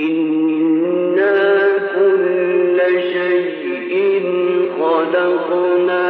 إنا كل شيء خلقناه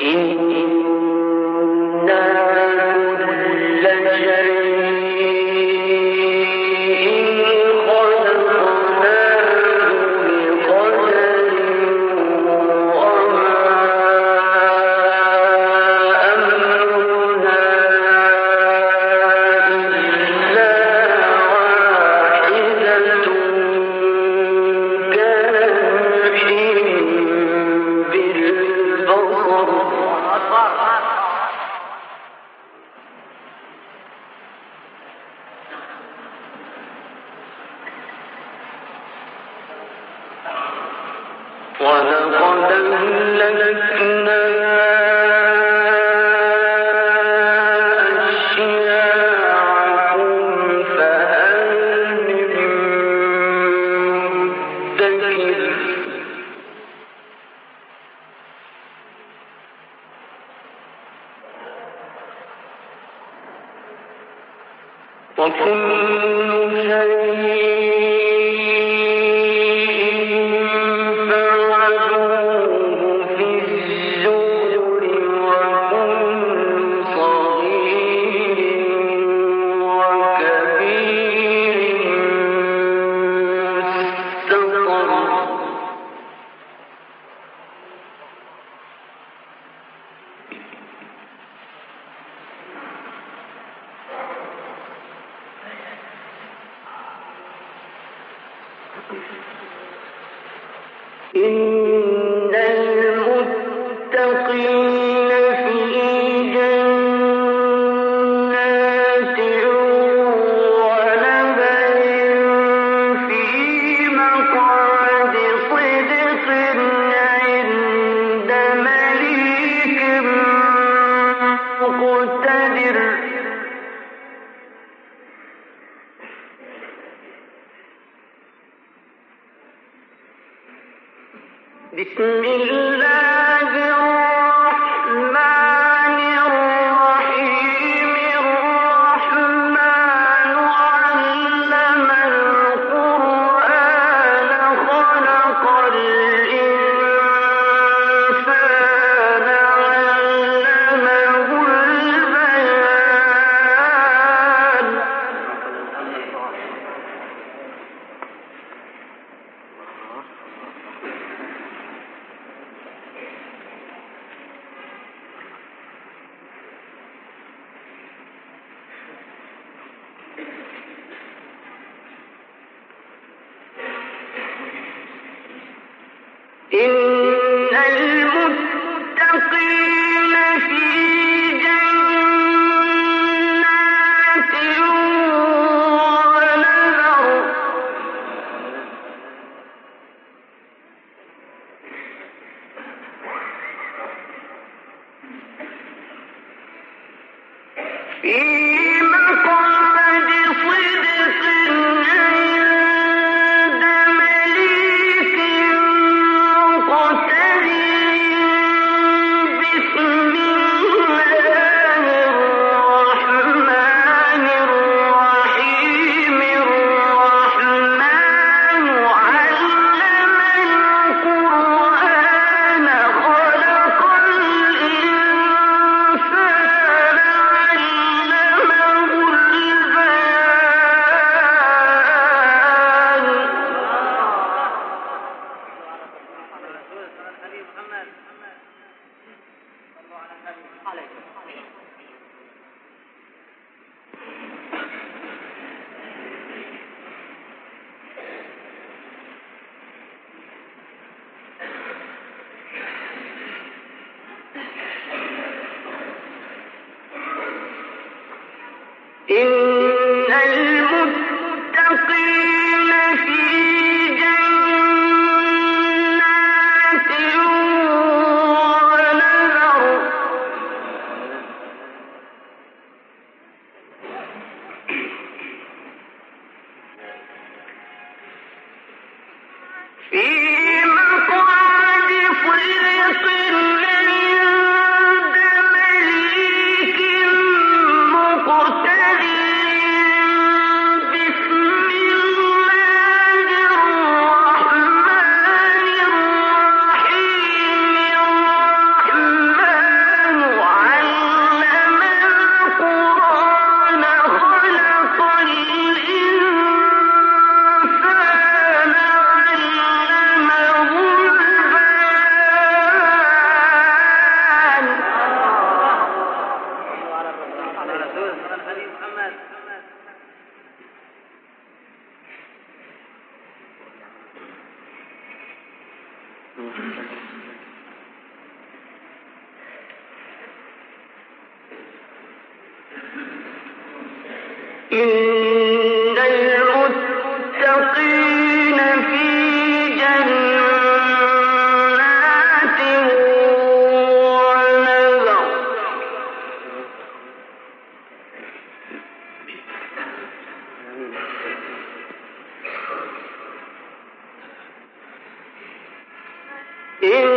إن إن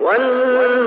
بحسبان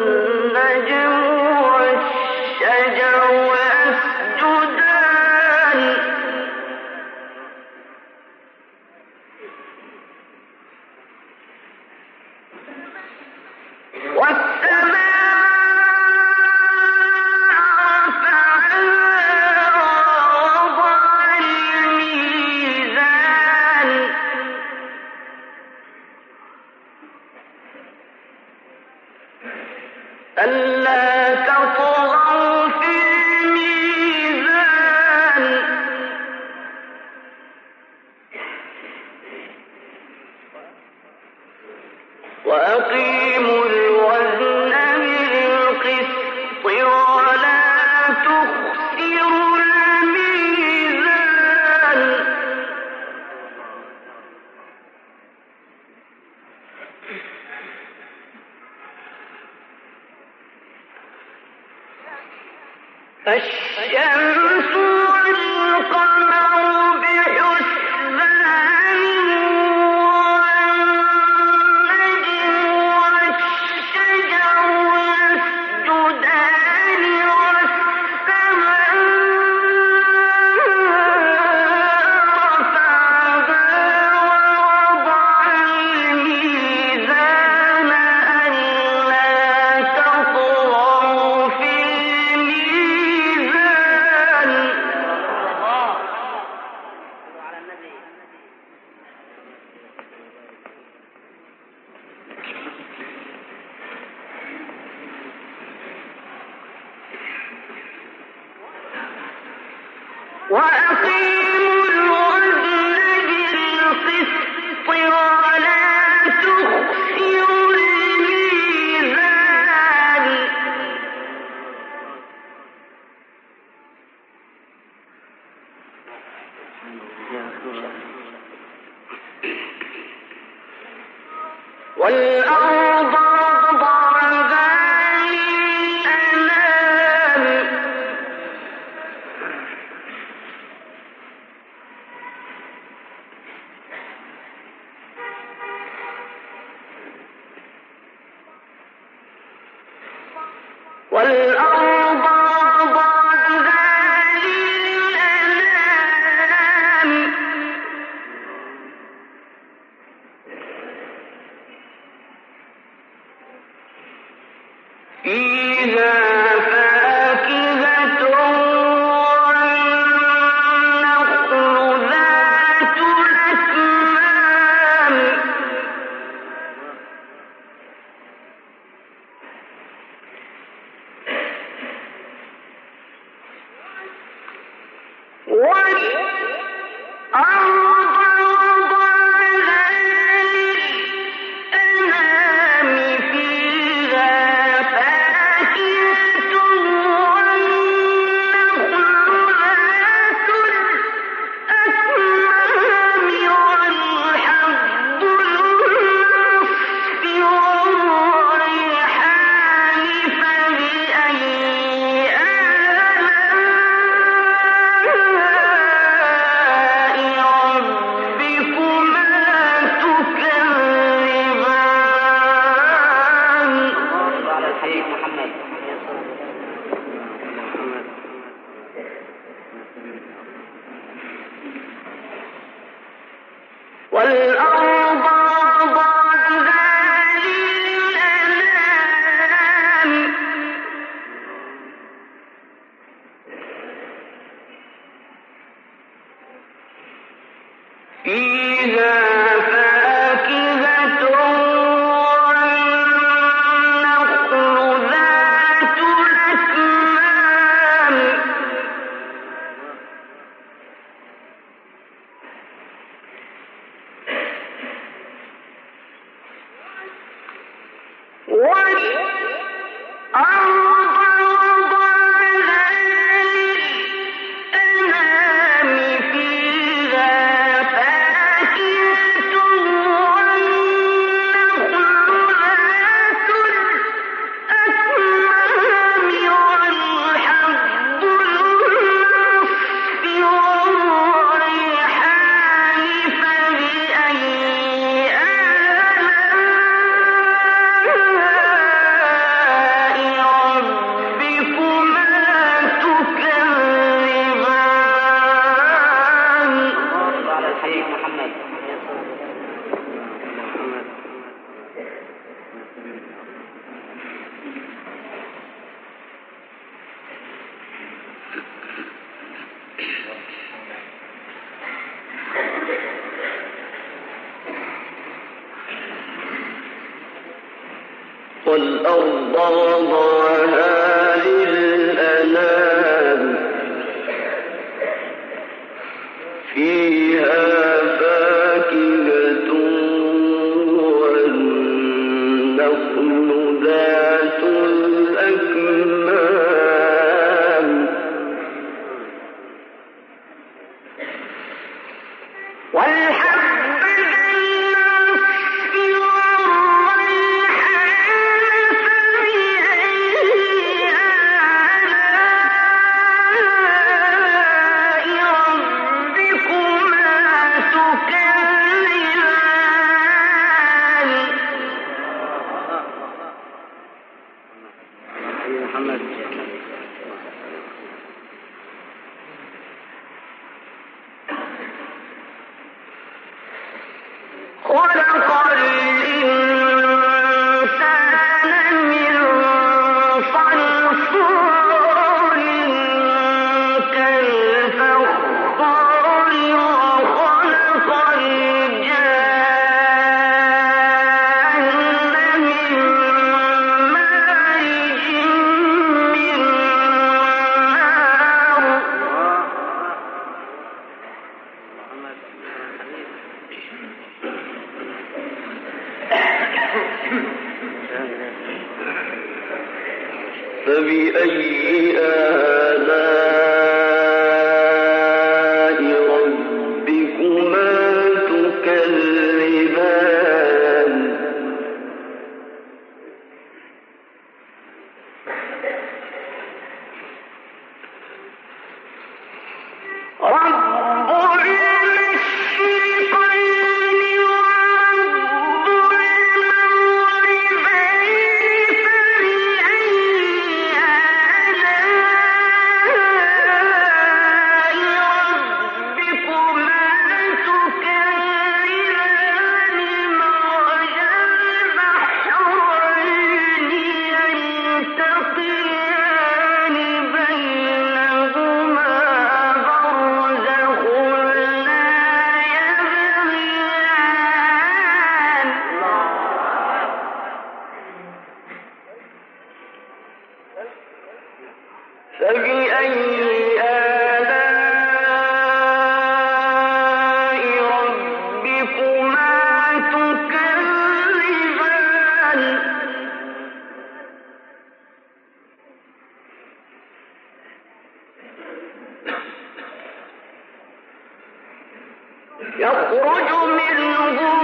يخرج منهما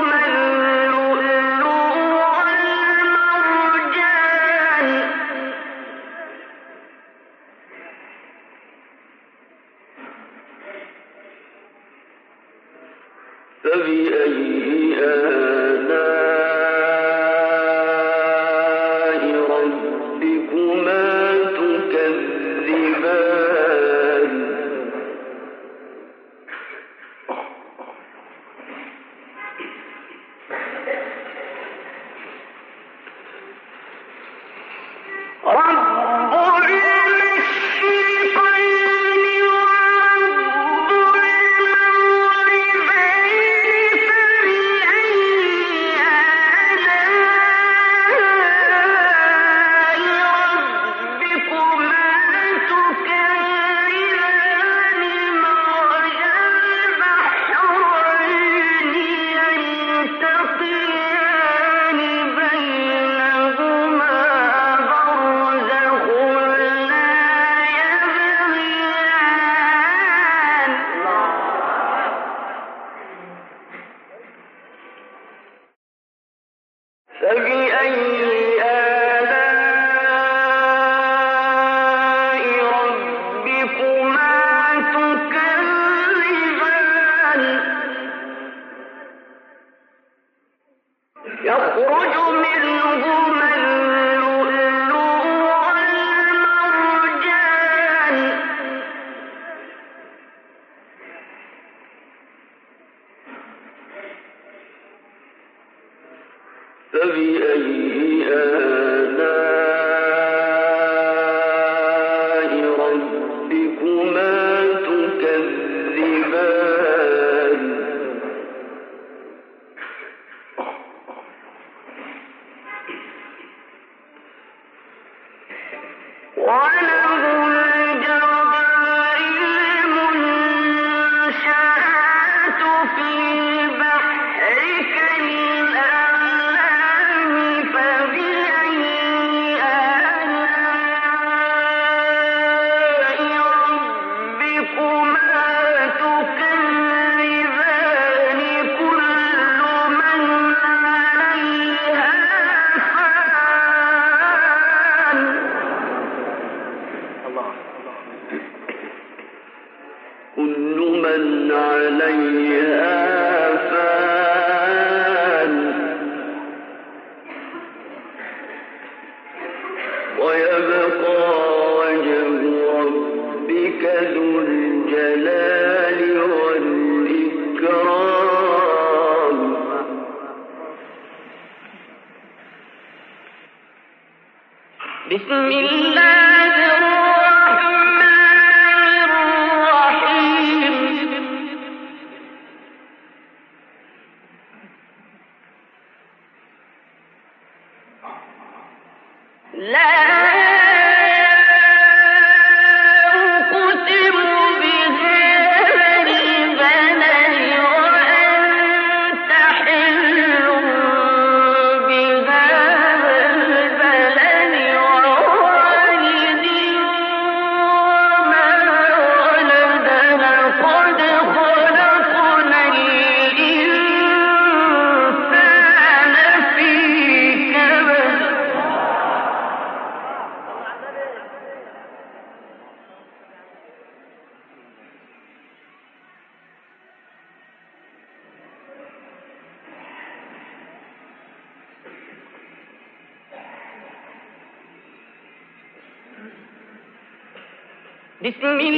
mean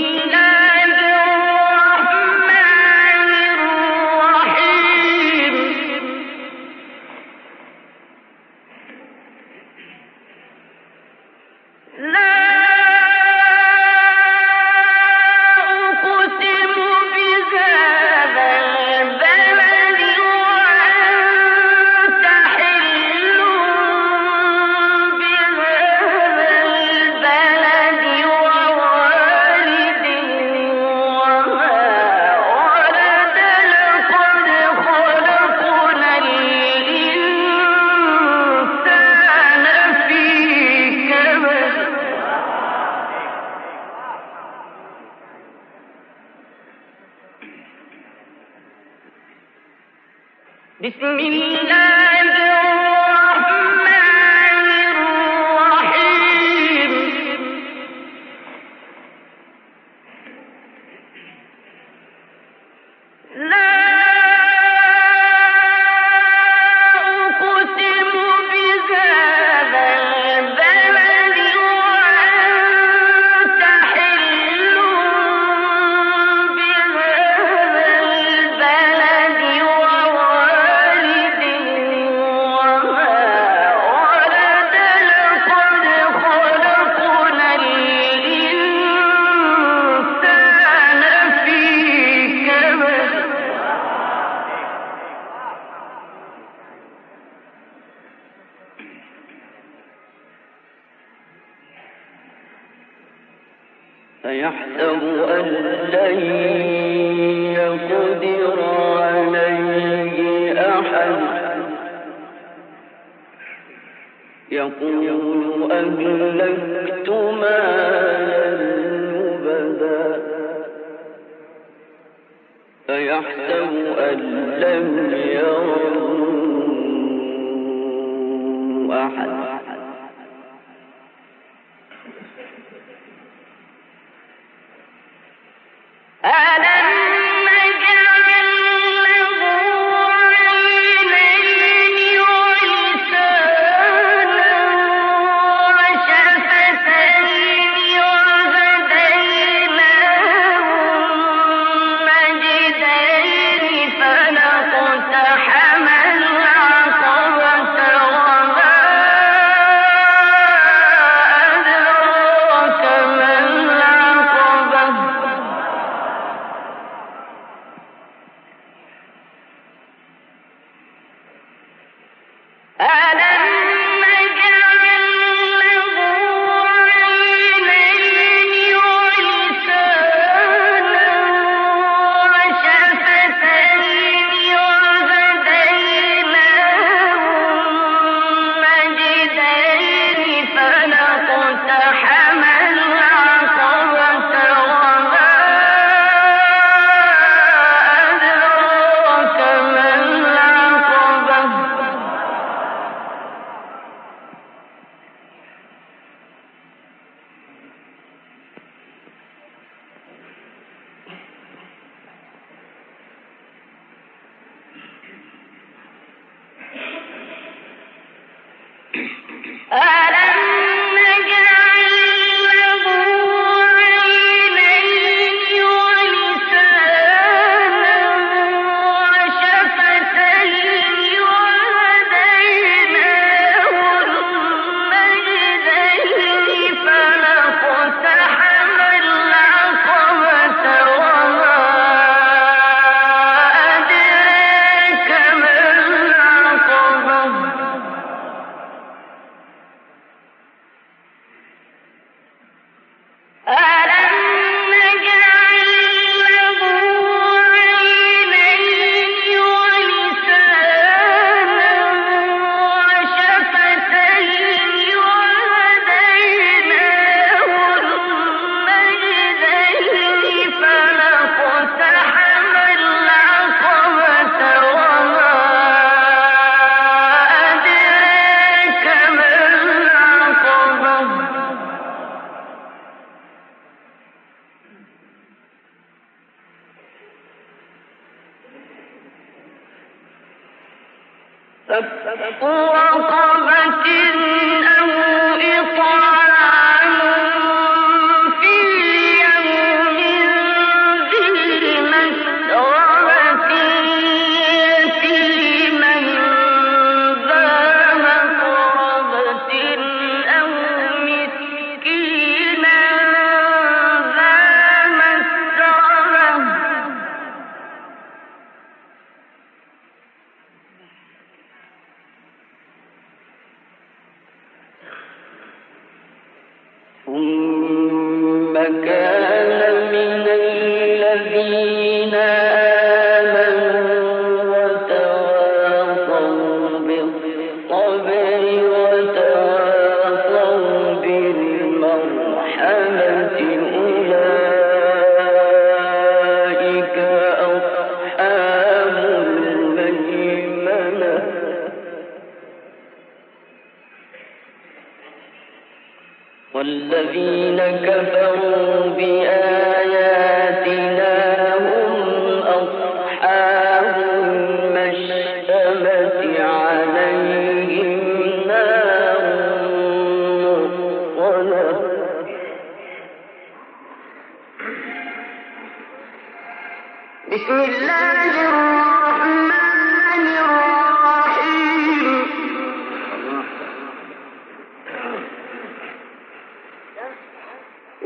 بسم الله أيحسب أن لن يقدر عليه أحد. يقول أهلكت مالا لبدا أيحسب أن لم يره And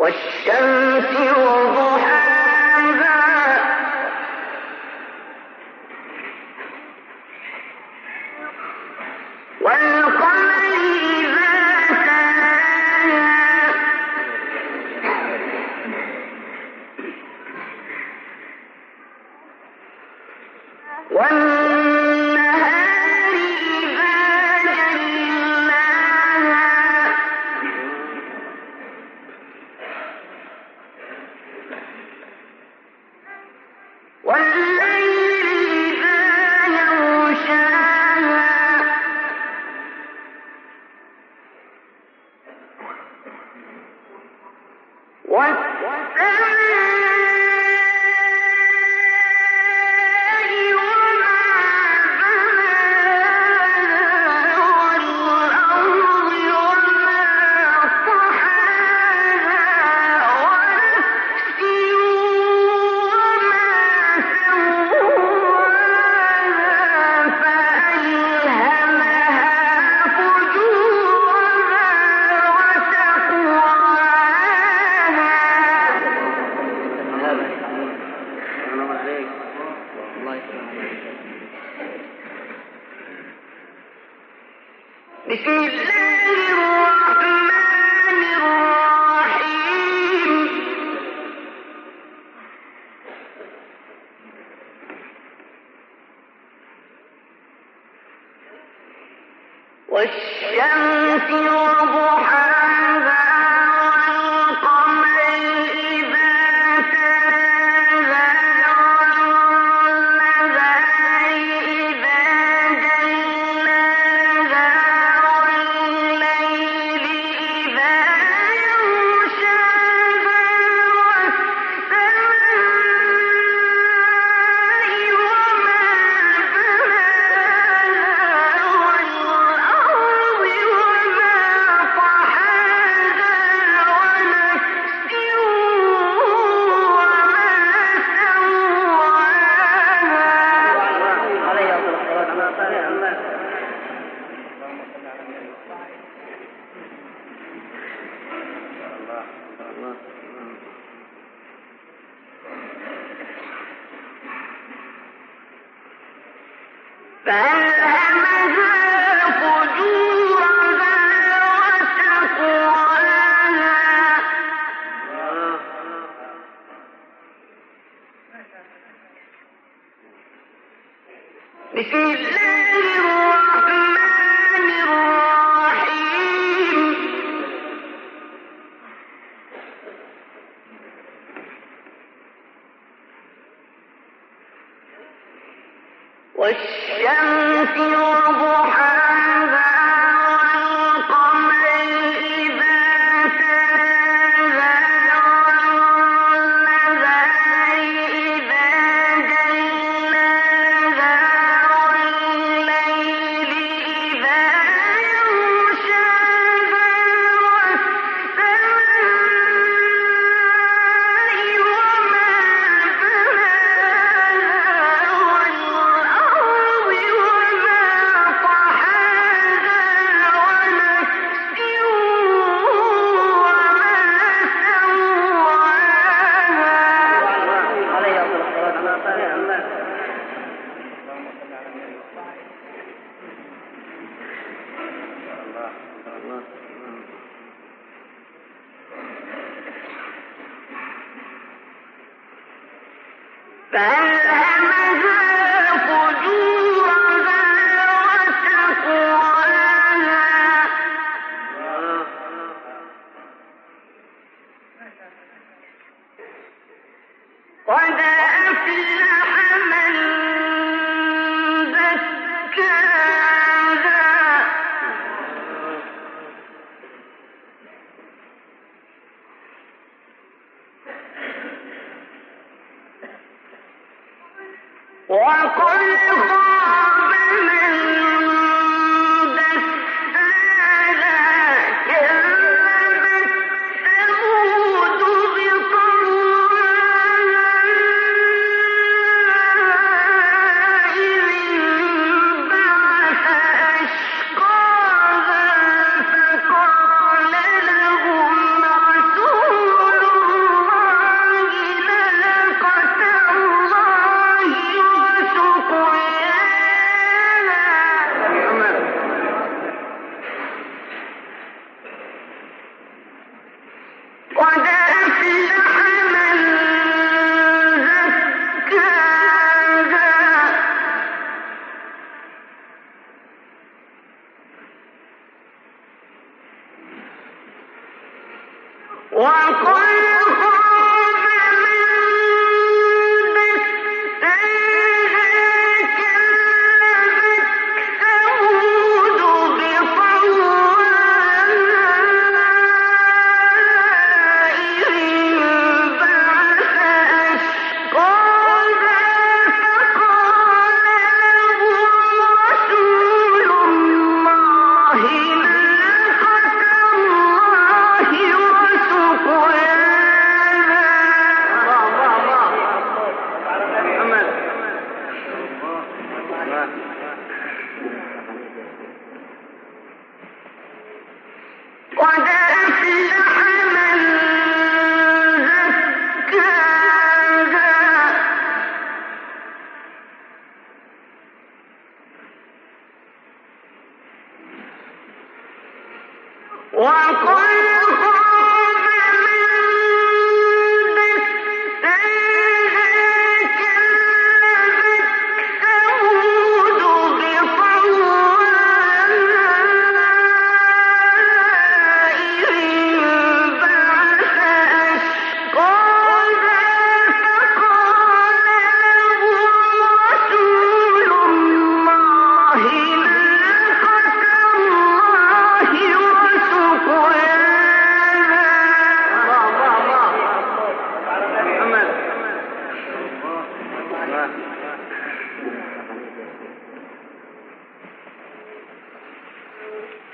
والشمس Bye.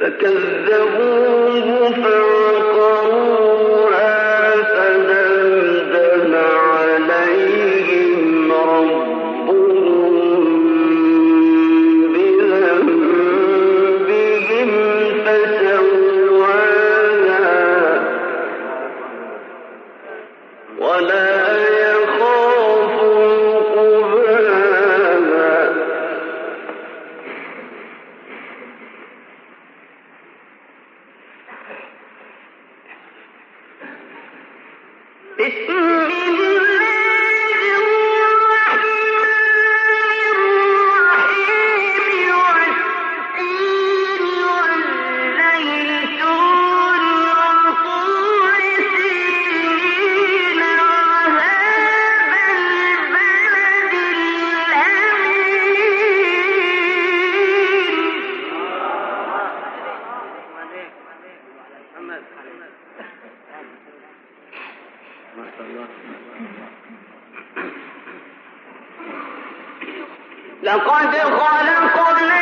فكذبوه فعقروها لقد خلقنا